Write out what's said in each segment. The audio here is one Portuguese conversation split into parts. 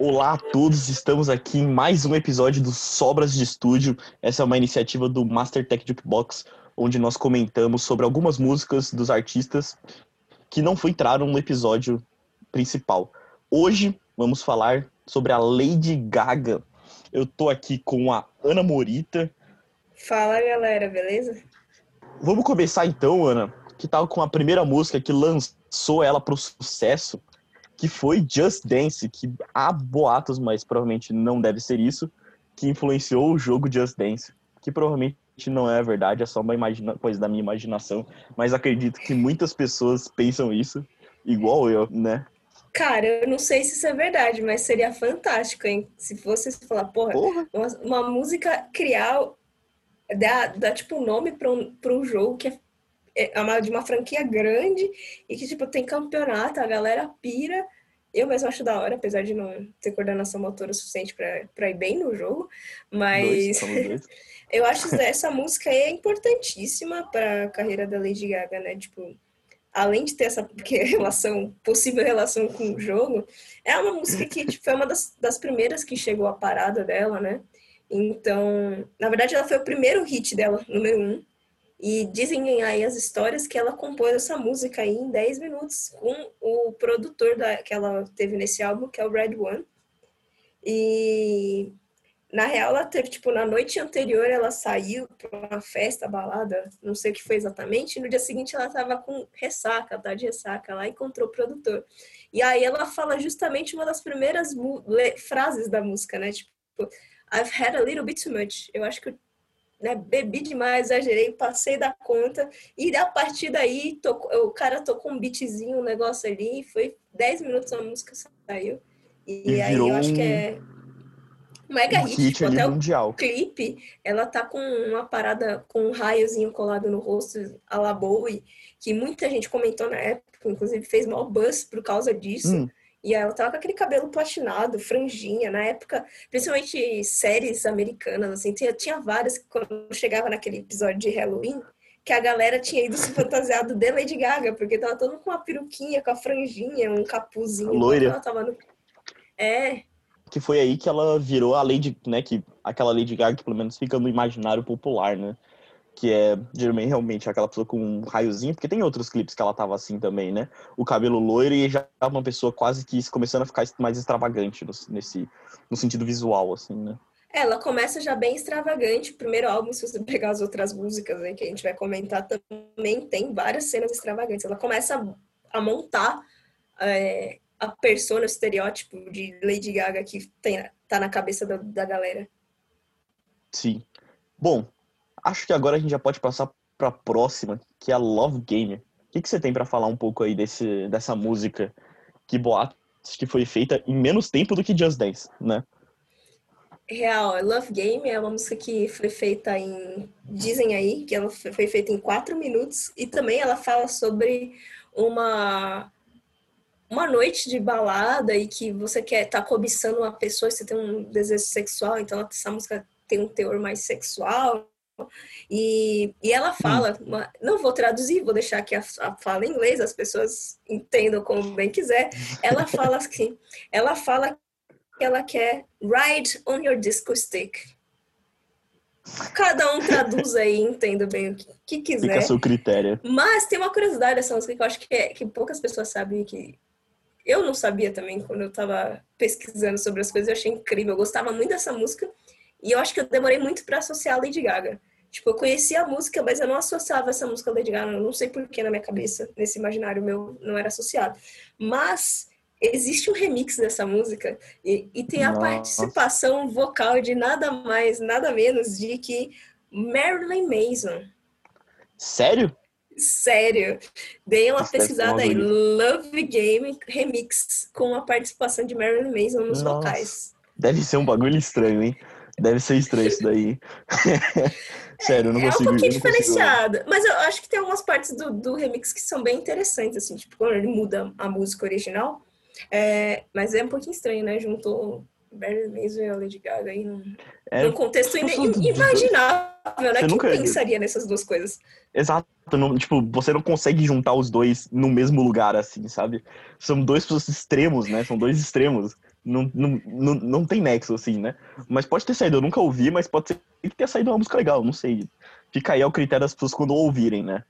Olá a todos, estamos aqui em mais um episódio do Sobras de Estúdio. Essa é uma iniciativa do Master Tech Jukebox, onde nós comentamos sobre algumas músicas dos artistas que não entraram no episódio principal. Hoje vamos falar sobre a Lady Gaga. Eu tô aqui com a Ana Morita. Fala galera, beleza? Vamos começar então, Ana, que tal com a primeira música que lançou ela pro sucesso, que foi Just Dance, que há boatos, mas provavelmente não deve ser isso, que influenciou o jogo Just Dance, que provavelmente não é verdade, é só uma imagina coisa da minha imaginação, mas acredito que muitas pessoas pensam isso, igual eu, né? Cara, eu não sei se isso é verdade, mas seria fantástico, hein? Se fosse falar, porra, porra. Uma, uma, música criar, dar, dar tipo nome para um, pra um jogo que é é uma, de uma franquia grande e que, tipo, tem campeonato, a galera pira. Eu mesmo acho da hora, apesar de não ter coordenação motora suficiente para ir bem no jogo. Mas dois, eu acho que essa música é importantíssima para a carreira da Lady Gaga, né? Tipo, além de ter essa porque relação, possível relação com o jogo, é uma música que tipo, foi uma das, das primeiras que chegou à parada dela, né? Então, na verdade, ela foi o primeiro hit dela, número um. E dizem aí as histórias que ela compôs essa música aí em 10 minutos com o produtor da, que ela teve nesse álbum, que é o Red One. E na real, ela teve, tipo, na noite anterior ela saiu para uma festa, balada, não sei o que foi exatamente, e no dia seguinte ela tava com ressaca, tá de ressaca lá, encontrou o produtor. E aí ela fala justamente uma das primeiras frases da música, né? Tipo, I've had a little bit too much. Eu acho que né, bebi demais, exagerei, passei da conta. E a partir daí, tocou, o cara tocou um beatzinho, um negócio ali, foi 10 minutos a música saiu. E, e aí eu acho que é mega um hit, hit tipo, até mundial. o clipe, ela tá com uma parada com um raiozinho colado no rosto, a la Bowie, que muita gente comentou na época, inclusive fez mal buzz por causa disso. Hum. E ela tava com aquele cabelo platinado, franjinha. Na época, principalmente séries americanas, assim, tinha, tinha várias que quando chegava naquele episódio de Halloween, que a galera tinha ido se fantasiado de Lady Gaga, porque tava todo com uma peruquinha, com a franjinha, um capuzinho. Loira. Ela tava no... É. Que foi aí que ela virou a Lady, né, que aquela Lady Gaga que pelo menos fica no imaginário popular, né? Que é geralmente realmente aquela pessoa com um raiozinho, porque tem outros clipes que ela tava assim também, né? O cabelo loiro e já uma pessoa quase que começando a ficar mais extravagante no, nesse, no sentido visual, assim, né? É, ela começa já bem extravagante. O primeiro álbum, se você pegar as outras músicas aí que a gente vai comentar, também tem várias cenas extravagantes. Ela começa a, a montar é, a persona, o estereótipo de Lady Gaga que tem, tá na cabeça da, da galera. Sim. Bom, acho que agora a gente já pode passar para a próxima, que é a Love Game. O que, que você tem para falar um pouco aí desse, dessa música que boatos que foi feita em menos tempo do que Just Dance, né? Real, Love Game é uma música que foi feita em. Dizem aí que ela foi feita em quatro minutos e também ela fala sobre uma uma noite de balada e que você quer tá cobiçando uma pessoa, você tem um desejo sexual, então essa música tem um teor mais sexual e, e ela fala, hum. uma, não vou traduzir, vou deixar aqui a, a, fala em inglês, as pessoas entendam como bem quiser. Ela fala assim, ela fala que ela quer ride on your disco stick. Cada um traduz aí, entenda bem o que, que quiser. Fica a seu critério. Mas tem uma curiosidade dessa música que eu acho que, é, que poucas pessoas sabem que eu não sabia também quando eu tava pesquisando sobre as coisas, eu achei incrível. Eu gostava muito dessa música e eu acho que eu demorei muito para associar a Lady Gaga. Tipo, eu conhecia a música, mas eu não associava essa música Lady Gaga. Eu não sei porquê na minha cabeça, nesse imaginário meu, não era associado. Mas existe um remix dessa música e, e tem a Nossa. participação vocal de nada mais, nada menos de que Marilyn Mason. Sério? Sério. Dei uma pesquisada aí. Love Game Remix com a participação de Marilyn Mason nos Nossa. vocais. Deve ser um bagulho estranho, hein? Deve ser estranho isso daí. Sério, eu não consigo. É um pouquinho diferenciado. Mas eu acho que tem algumas partes do, do remix que são bem interessantes, assim, tipo, quando ele muda a música original. É, mas é um pouquinho estranho, né? Juntou Barry Mason e a Lady Gaga aí num, é, num contexto inimaginável, né? Quem nunca... pensaria nessas duas coisas? Exato. Não, tipo, você não consegue juntar os dois no mesmo lugar, assim, sabe? São dois extremos, né? São dois extremos não, não, não, não tem nexo, assim, né? Mas pode ter saído, eu nunca ouvi, mas pode ser que tenha saído uma música legal, não sei. Fica aí ao critério das pessoas quando ouvirem, né?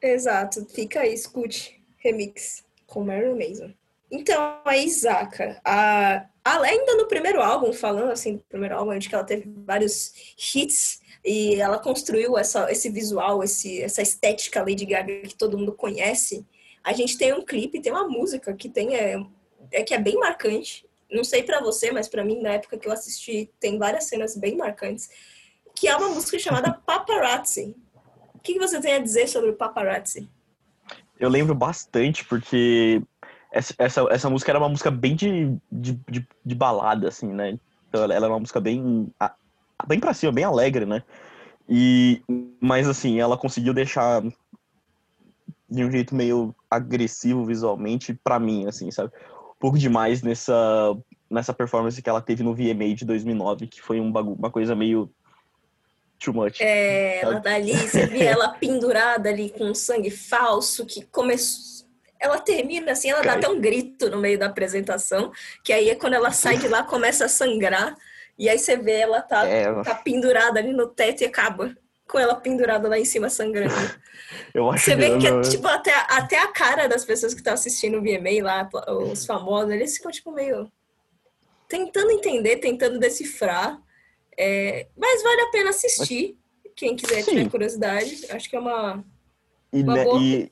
Exato, fica aí, escute. Remix com Marilyn Mason. Então, a Isaka, a, ainda no primeiro álbum, falando assim do primeiro álbum, onde ela teve vários hits e ela construiu essa, esse visual, esse, essa estética Lady Gaga que todo mundo conhece. A gente tem um clipe, tem uma música que tem é, é que é bem marcante. Não sei para você, mas para mim na época que eu assisti tem várias cenas bem marcantes, que é uma música chamada Paparazzi. O que você tem a dizer sobre Paparazzi? Eu lembro bastante porque essa, essa, essa música era uma música bem de, de, de, de balada, assim, né? Então, ela, ela é uma música bem bem pra cima, bem alegre, né? E, mas assim, ela conseguiu deixar de um jeito meio agressivo visualmente para mim, assim, sabe? Um pouco demais nessa, nessa performance que ela teve no VMA de 2009, que foi um uma coisa meio too much. É, sabe? ela tá ali, você vê ela pendurada ali com sangue falso, que começou ela termina assim, ela dá até um grito no meio da apresentação, que aí é quando ela sai de lá, começa a sangrar. E aí você vê ela tá, é... tá pendurada ali no teto e acaba com ela pendurada lá em cima sangrando. Eu acho Você vê que, é, tipo, até, até a cara das pessoas que estão assistindo o VMA lá, os famosos, eles ficam, tipo, meio tentando entender, tentando decifrar. É... Mas vale a pena assistir, quem quiser Sim. tiver curiosidade. Acho que é uma. E, uma boa... e,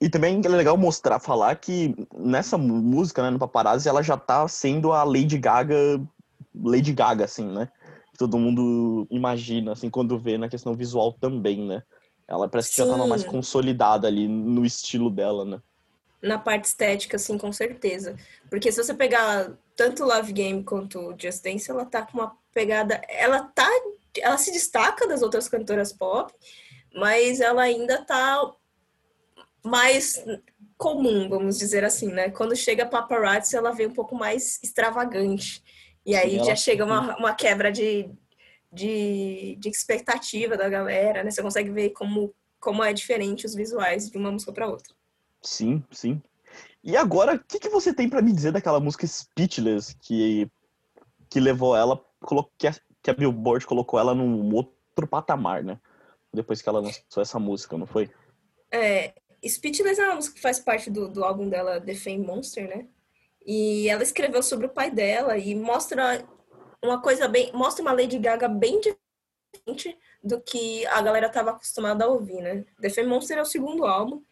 e também é legal mostrar, falar que nessa música, né, no Paparazzi, ela já tá sendo a Lady Gaga Lady Gaga, assim, né? Que todo mundo imagina, assim, quando vê na questão visual também, né? Ela parece que Sim. já tava mais consolidada ali no estilo dela, né? Na parte estética, assim, com certeza. Porque se você pegar tanto Love Game quanto Just Dance, ela tá com uma pegada. Ela tá. Ela se destaca das outras cantoras pop, mas ela ainda tá mais comum, vamos dizer assim, né? Quando chega paparazzi, ela vem um pouco mais extravagante. E aí já chega uma, uma quebra de, de, de expectativa da galera, né? Você consegue ver como, como é diferente os visuais de uma música para outra. Sim, sim. E agora, o que, que você tem para me dizer daquela música Speechless que, que levou ela, que a, que a Billboard colocou ela num outro patamar, né? Depois que ela lançou essa música, não foi? É, Speechless é uma música que faz parte do, do álbum dela, The Fame Monster, né? E ela escreveu sobre o pai dela e mostra uma coisa bem, mostra uma Lady Gaga bem diferente do que a galera estava acostumada a ouvir, né? The Fame Monster é o segundo álbum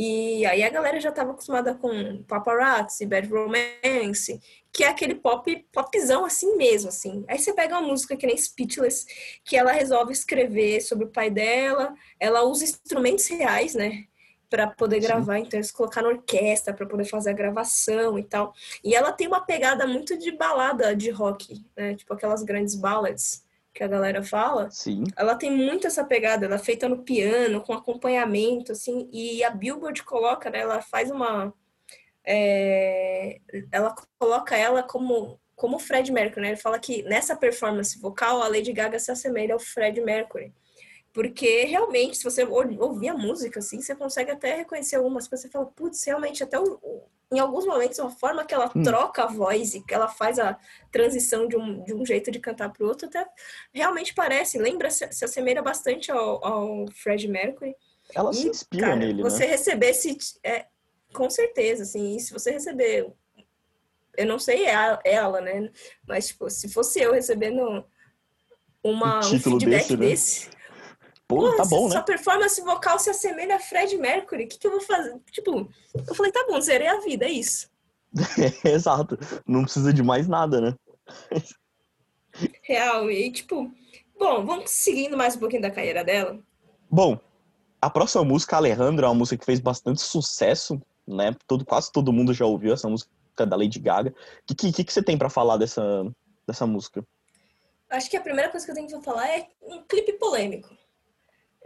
e aí a galera já estava acostumada com Paparazzi, Bad Romance, que é aquele pop, popzão assim mesmo, assim. Aí você pega uma música que nem Speechless, que ela resolve escrever sobre o pai dela, ela usa instrumentos reais, né? Para poder gravar, Sim. então eles colocaram orquestra para poder fazer a gravação e tal. E ela tem uma pegada muito de balada de rock, né? Tipo aquelas grandes ballads que a galera fala. Sim. Ela tem muito essa pegada, ela é feita no piano, com acompanhamento, assim, e a Billboard coloca, né? Ela faz uma. É, ela coloca ela como como o Fred Mercury, né? Ele fala que nessa performance vocal a Lady Gaga se assemelha ao Fred Mercury. Porque realmente, se você ouvir a música, assim, você consegue até reconhecer algumas coisas. Você fala, putz, realmente, até o, em alguns momentos, a forma que ela hum. troca a voz e que ela faz a transição de um, de um jeito de cantar para o outro, até realmente parece, lembra, se, se assemelha bastante ao, ao Fred Mercury. Ela e, se inspira cara, nele, você né? receber esse... É, com certeza, assim, se você receber... Eu não sei é ela, né? Mas, tipo, se fosse eu recebendo uma, um, um feedback desse, né? desse Pô, tá bom, né? Sua performance vocal se assemelha a Fred Mercury. O que, que eu vou fazer? Tipo, eu falei, tá bom, zerei a vida, é isso. Exato. Não precisa de mais nada, né? Real. E, tipo, bom, vamos seguindo mais um pouquinho da carreira dela. Bom, a próxima música, Alejandro, é uma música que fez bastante sucesso, né? Todo, quase todo mundo já ouviu essa música da Lady Gaga. O que, que, que você tem para falar dessa, dessa música? Acho que a primeira coisa que eu tenho pra falar é um clipe polêmico.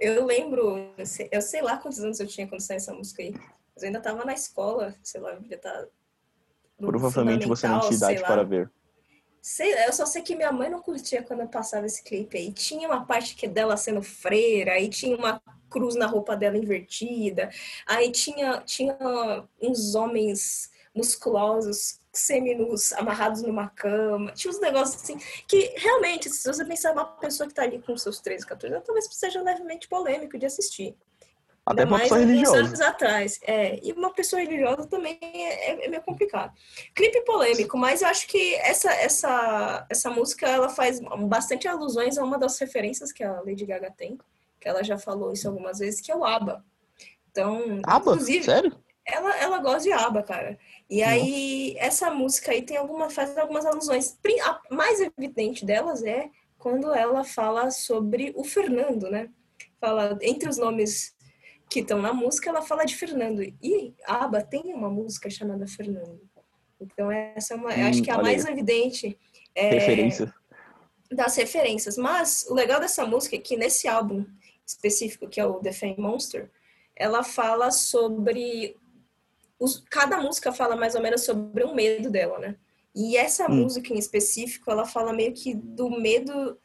Eu lembro, eu sei lá quantos anos eu tinha quando saiu essa música aí. Mas eu ainda tava na escola, sei lá, eu devia estar. Tá Provavelmente você não tinha idade para ver. Sei, eu só sei que minha mãe não curtia quando eu passava esse clipe aí. Tinha uma parte que dela sendo freira, aí tinha uma cruz na roupa dela invertida, aí tinha, tinha uns homens musculosos seminus amarrados numa cama. Tinha uns negócios assim que realmente, se você pensar uma pessoa que tá ali com seus 13, 14 anos, talvez seja levemente polêmico de assistir. Até uma pessoa religiosa. anos atrás. É, e uma pessoa religiosa também é, é, meio complicado. Clipe polêmico, mas eu acho que essa, essa, essa música ela faz bastante alusões a uma das referências que a Lady Gaga tem, que ela já falou isso algumas vezes, que é o ABBA. Então, ABBA? sério? Ela, ela gosta de ABBA, cara. E Nossa. aí, essa música aí tem alguma, faz algumas alusões. A mais evidente delas é quando ela fala sobre o Fernando, né? Fala, entre os nomes que estão na música, ela fala de Fernando. E a ABBA tem uma música chamada Fernando. Então, essa é uma, hum, acho que é a mais aí. evidente. É, Referência. Das referências. Mas o legal dessa música é que nesse álbum específico, que é o The Fame Monster, ela fala sobre. Os, cada música fala mais ou menos sobre um medo dela, né? E essa hum. música em específico, ela fala meio que do medo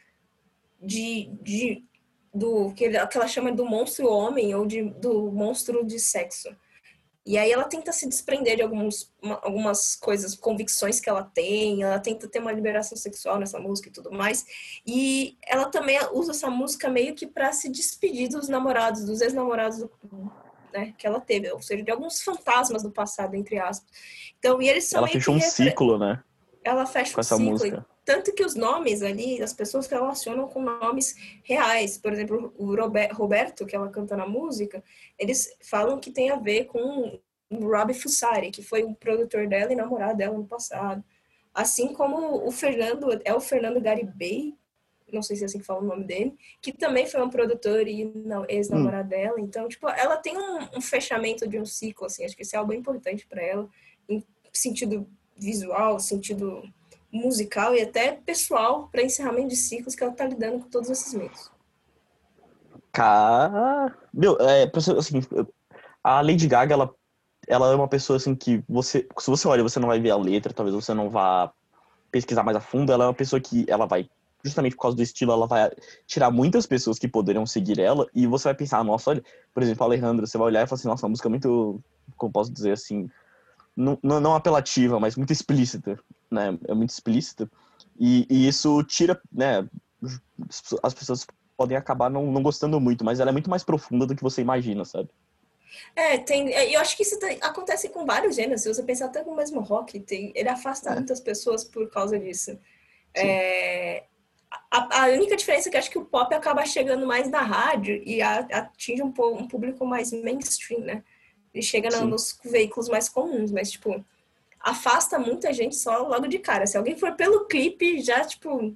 de, de do que ela chama do monstro homem ou de, do monstro de sexo. E aí ela tenta se desprender de alguns, uma, algumas coisas, convicções que ela tem, ela tenta ter uma liberação sexual nessa música e tudo mais. E ela também usa essa música meio que para se despedir dos namorados, dos ex-namorados né, que ela teve, ou seja, de alguns fantasmas do passado, entre aspas. Então, e eles são Ela fecha um refer... ciclo, né? Ela fecha com um essa ciclo. Música. Tanto que os nomes ali, as pessoas relacionam com nomes reais. Por exemplo, o Roberto, que ela canta na música, eles falam que tem a ver com o Robbie Fusari, que foi o produtor dela e namorado dela no passado. Assim como o Fernando, é o Fernando Garibay, não sei se é assim que fala o nome dele, que também foi um produtor e ex-namorado hum. dela. Então, tipo, ela tem um, um, fechamento de um ciclo, assim. Acho que isso é algo importante para ela, em sentido visual, sentido musical e até pessoal para encerramento de ciclos que ela tá lidando com todos esses meios. Cara, meu, é, assim, a Lady Gaga, ela, ela é uma pessoa assim que você, se você olha, você não vai ver a letra, talvez você não vá pesquisar mais a fundo, ela é uma pessoa que ela vai justamente por causa do estilo, ela vai tirar muitas pessoas que poderiam seguir ela, e você vai pensar, nossa, olha, por exemplo, a Alejandra, você vai olhar e falar assim, nossa, uma música muito, como posso dizer assim, não, não apelativa, mas muito explícita, né? É muito explícita. E, e, isso tira, né? As pessoas podem acabar não, não gostando muito, mas ela é muito mais profunda do que você imagina, sabe? É, tem, é, eu acho que isso tem, acontece com vários gêneros. Se você pensar até com o mesmo rock, tem, ele afasta é. muitas pessoas por causa disso. É, a, a, única diferença é que acho que o pop acaba chegando mais na rádio e a, atinge um, um público mais mainstream, né? e chega nos veículos mais comuns, mas, tipo, afasta muita gente só logo de cara. Se alguém for pelo clipe, já, tipo,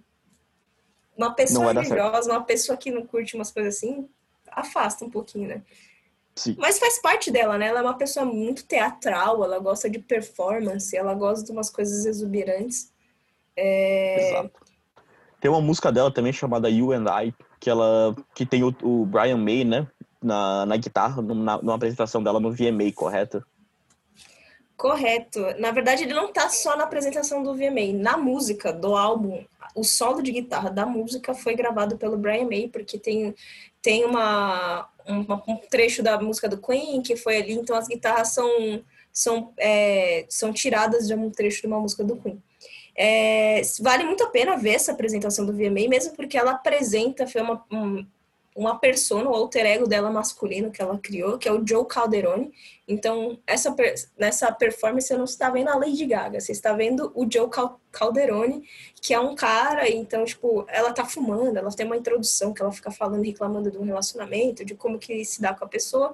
uma pessoa religiosa, uma pessoa que não curte umas coisas assim, afasta um pouquinho, né? Sim. Mas faz parte dela, né? Ela é uma pessoa muito teatral, ela gosta de performance, ela gosta de umas coisas exuberantes. É... Exato. Tem uma música dela também chamada You and I, que ela que tem o, o Brian May, né? na, na guitarra, numa, numa apresentação dela no VMA, correto? Correto. Na verdade, ele não tá só na apresentação do VMA. Na música do álbum, o solo de guitarra da música foi gravado pelo Brian May, porque tem, tem uma, uma um trecho da música do Queen que foi ali, então as guitarras são, são, é, são tiradas de um trecho de uma música do Queen. É, vale muito a pena ver essa apresentação do VMA, mesmo porque ela apresenta, foi uma, um, uma persona, o alter ego dela masculino que ela criou, que é o Joe Calderone. Então, essa, nessa performance você não está vendo a Lady Gaga, você está vendo o Joe Calderone, que é um cara, então, tipo, ela tá fumando, ela tem uma introdução que ela fica falando, reclamando do relacionamento, de como que se dá com a pessoa.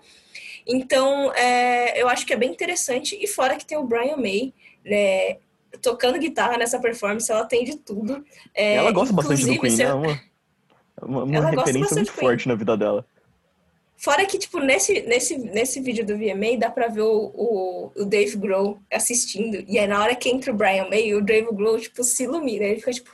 Então, é, eu acho que é bem interessante. E fora que tem o Brian May, né, tocando guitarra nessa performance, ela tem de tudo. É, ela gosta bastante do Queen, né? Uma, uma referência muito forte na vida dela. Fora que, tipo, nesse, nesse, nesse vídeo do VMA dá pra ver o, o, o Dave Grohl assistindo. E aí na hora que entra o Brian May, o Dave Grohl, tipo, se ilumina. Ele fica, tipo,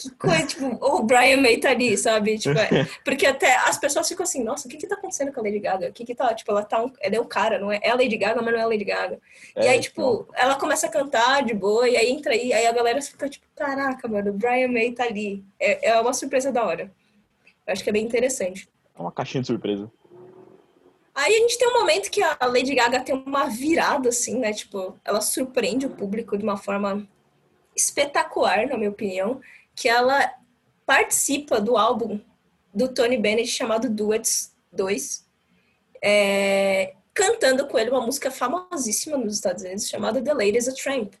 que coisa, tipo, o Brian May tá ali, sabe? Tipo, é, porque até as pessoas ficam assim, nossa, o que que tá acontecendo com a Lady Gaga? O que que tá, tipo, ela tá, um, ela é o cara, não é, é a Lady Gaga, mas não é a Lady Gaga. É, e aí, tipo, então... ela começa a cantar de boa, e aí entra aí, aí a galera fica, tipo, caraca, mano, o Brian May tá ali. É, é uma surpresa da hora. Eu acho que é bem interessante. É uma caixinha de surpresa. Aí a gente tem um momento que a Lady Gaga tem uma virada, assim, né? Tipo, ela surpreende o público de uma forma espetacular, na minha opinião, que ela participa do álbum do Tony Bennett chamado Duets 2, é, cantando com ele uma música famosíssima nos Estados Unidos chamada The Lady is a Tramp. O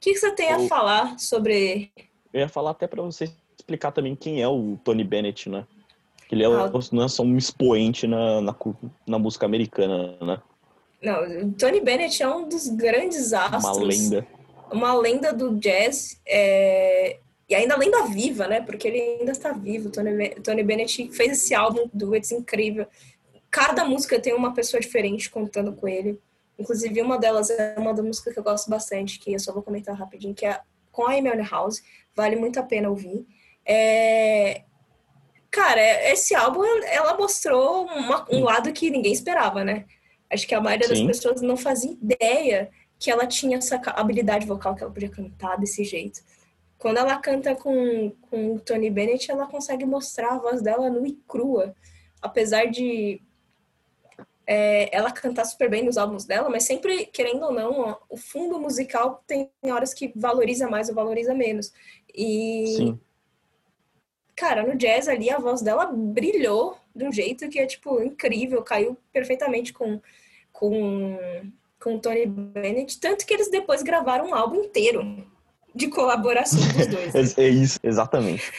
que, você tem a falar sobre... Eu ia falar até para você explicar também quem é o Tony Bennett, né? Ele é, ah, não é só um expoente na, na, na, música americana, né? Não, o Tony Bennett é um dos grandes astros. Uma lenda. Uma lenda do jazz. É... E ainda lenda viva, né? Porque ele ainda está vivo. Tony, Tony Bennett fez esse álbum duets incrível. Cada música tem uma pessoa diferente contando com ele. Inclusive, uma delas é uma da música que eu gosto bastante, que eu só vou comentar rapidinho, que é com a Amy House. Vale muito a pena ouvir. É... Cara, esse álbum, ela mostrou uma, um lado que ninguém esperava, né? Acho que a maioria Sim. das pessoas não fazia ideia que ela tinha essa habilidade vocal, que ela podia cantar desse jeito. Quando ela canta com, com o Tony Bennett, ela consegue mostrar a voz dela nua e crua. Apesar de é, ela cantar super bem nos álbuns dela, mas sempre, querendo ou não, ó, o fundo musical tem horas que valoriza mais ou valoriza menos. E Sim cara, no jazz ali a voz dela brilhou de um jeito que é, tipo, incrível, caiu perfeitamente com, com, com o Tony Bennett, tanto que eles depois gravaram um álbum inteiro de colaboração dos dois. é isso, exatamente.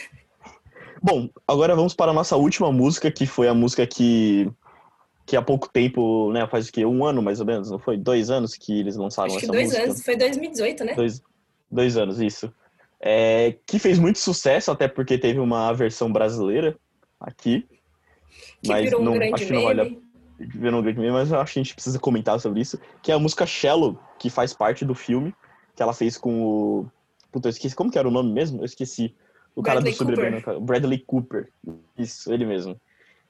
Bom, agora vamos para a nossa última música, que foi a música que, que há pouco tempo, né, faz o quê? Um ano mais ou menos, não foi? Dois anos que eles lançaram Acho essa que dois música? anos, foi 2018, né? Dois, dois anos, isso é, que fez muito sucesso, até porque teve uma versão brasileira aqui. Que mas virou um não, grande acho que não vale a, virou um grande meme, mas eu acho que a gente precisa comentar sobre isso, que é a música Shallow, que faz parte do filme, que ela fez com o... Puta, eu esqueci, como que era o nome mesmo? Eu esqueci. O cara Bradley do Sobrevivendo, Bradley Cooper. Isso, ele mesmo.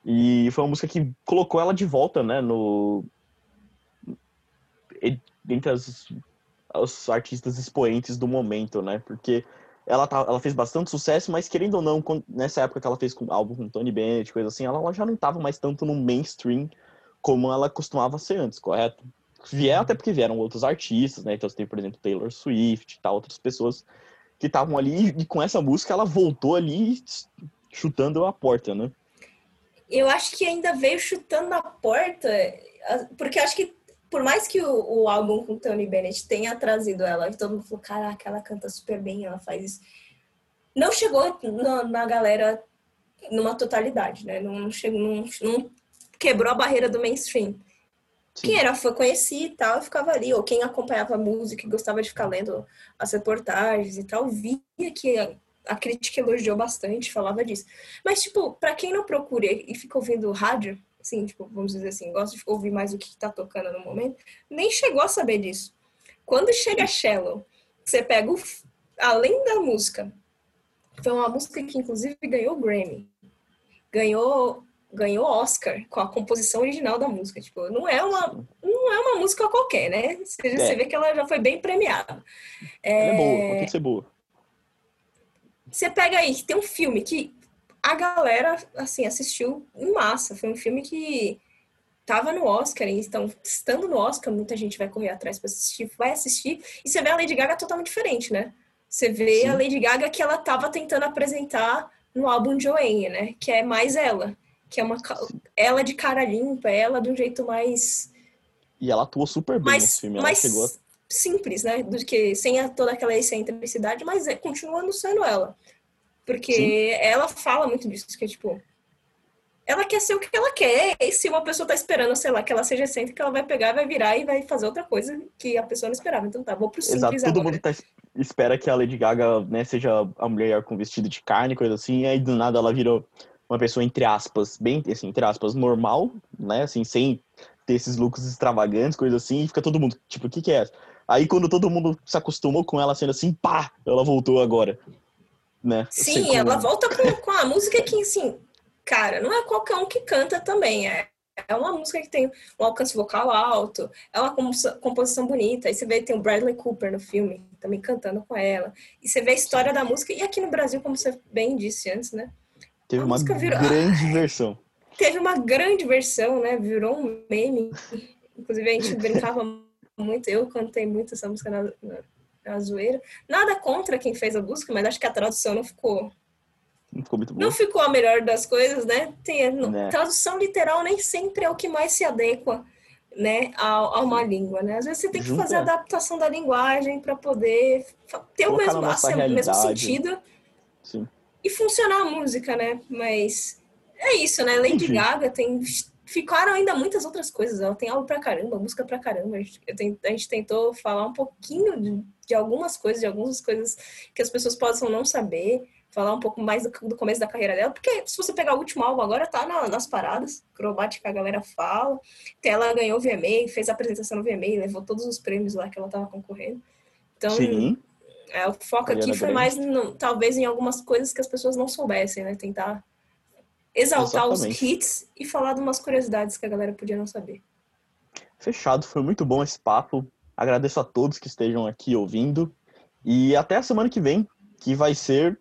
E foi uma música que colocou ela de volta, né, no... Entre as, os artistas expoentes do momento, né? Porque ela, tá, ela fez bastante sucesso, mas querendo ou não, nessa época que ela fez com álbum com Tony Bennett, coisa assim, ela, ela já não estava mais tanto no mainstream como ela costumava ser antes, correto? Vier até porque vieram outros artistas, né? Então você tem, por exemplo, Taylor Swift e tal, outras pessoas que estavam ali e com essa música ela voltou ali chutando a porta, né? Eu acho que ainda veio chutando a porta, porque acho que por mais que o, o álbum com Tony Bennett tenha trazido ela, e todo mundo falou, caraca, ela canta super bem, ela faz isso. Não chegou na, na galera numa totalidade, né? Não, chegou, não, não quebrou a barreira do mainstream. Sim. Quem era fã conhecia e tal, ficava ali. Ou quem acompanhava a música e gostava de ficar lendo as reportagens e tal, via que a, a crítica elogiou bastante, falava disso. Mas, tipo, para quem não procura e fica ouvindo rádio, assim, tipo, vamos dizer assim, gosta de ouvir mais o que está tocando no momento, nem chegou a saber disso. Quando chega Shallow, você pega o, além da música, foi uma música que inclusive ganhou Grammy, ganhou ganhou Oscar com a composição original da música. Tipo, não é uma, não é uma música qualquer, né? Você, é. você vê que ela já foi bem premiada. É, é boa, pode ser boa. Você pega aí que tem um filme que a galera, assim, assistiu em massa. Foi um filme que tava no Oscar, então, estando no Oscar, muita gente vai correr atrás para assistir, vai assistir, e você vê a Lady Gaga totalmente diferente, né? Você vê Sim. a Lady Gaga que ela tava tentando apresentar no álbum Joanne, né? Que é mais ela, que é uma ela de cara limpa, ela de um jeito mais e ela atuou super bem mais, nesse filme, ela mais chegou a... simples, né? Do que sem toda aquela excentricidade, mas é, continuando sendo ela. Porque Sim. ela fala muito disso, que é tipo. Ela quer ser o que ela quer. E se uma pessoa tá esperando, sei lá, que ela seja excêntrica, ela vai pegar, vai virar e vai fazer outra coisa que a pessoa não esperava. Então tá, vou pro simples Exato, todo agora. mundo tá, espera que a Lady Gaga, né, seja a mulher com vestido de carne, coisa assim, e aí do nada ela virou uma pessoa, entre aspas, bem, assim, entre aspas, normal, né, assim, sem ter esses looks extravagantes, coisa assim, e fica todo mundo, tipo, o que que é? Aí quando todo mundo se acostumou com ela sendo assim, pá, ela voltou agora né? Sim, ela volta com, com a música que, assim, cara, não é qualquer um que canta também, é, é uma música que tem um alcance vocal alto, é uma composição bonita. Aí você vê tem o Bradley Cooper no filme, também cantando com ela. E você vê a história da música. E aqui no Brasil, como você bem disse antes, né? Teve uma virou... grande versão. teve uma grande versão, né? Virou um meme. Inclusive, a gente brincava muito. Eu cantei muito essa música na, na, na zoeira. Nada contra quem fez a música, mas acho que a tradução não ficou não ficou muito boa. Não ficou a melhor das coisas, né? Tem, né? Tradução literal nem sempre é o que mais se adequa né, a, a uma língua, né? Às vezes você tem que Junta. fazer a adaptação da linguagem para poder ter o mesmo, assim, o mesmo sentido Sim. E funcionar a música, né? Mas é isso, né? Lady. Gaga tem ficaram ainda muitas outras coisas. Ela tem algo pra caramba, música pra caramba. A gente, a gente tentou falar um pouquinho de, de, algumas coisas, de algumas coisas que as pessoas possam não saber falar um pouco mais do, do, começo da carreira dela, porque se você pegar o último álbum agora, tá na, nas paradas, Cromática a galera fala, ela ganhou o VMA, fez a apresentação no VMA, levou todos os prêmios lá que ela tava concorrendo. Então, Sim. É, o foco aqui foi mais, no, talvez, em algumas coisas que as pessoas não soubessem, né? Tentar exaltar Exatamente. os hits e falar de umas curiosidades que a galera podia não saber. Fechado, foi muito bom esse papo. Agradeço a todos que estejam aqui ouvindo. E até a semana que vem, que vai ser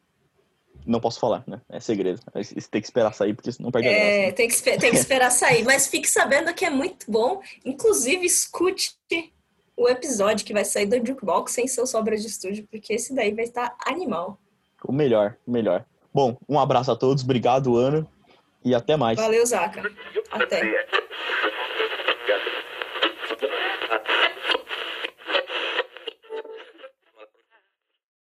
não posso falar, né? É segredo. Isso tem que esperar sair, porque senão perde a graça. É, tem que, tem que esperar sair. Mas fique sabendo que é muito bom. Inclusive, escute o episódio que vai sair do Jukebox sem seu sobra de estúdio, porque esse daí vai estar animal. O melhor, o melhor. Bom, um abraço a todos. Obrigado, Ana. E até mais. Valeu, Zaca. Até.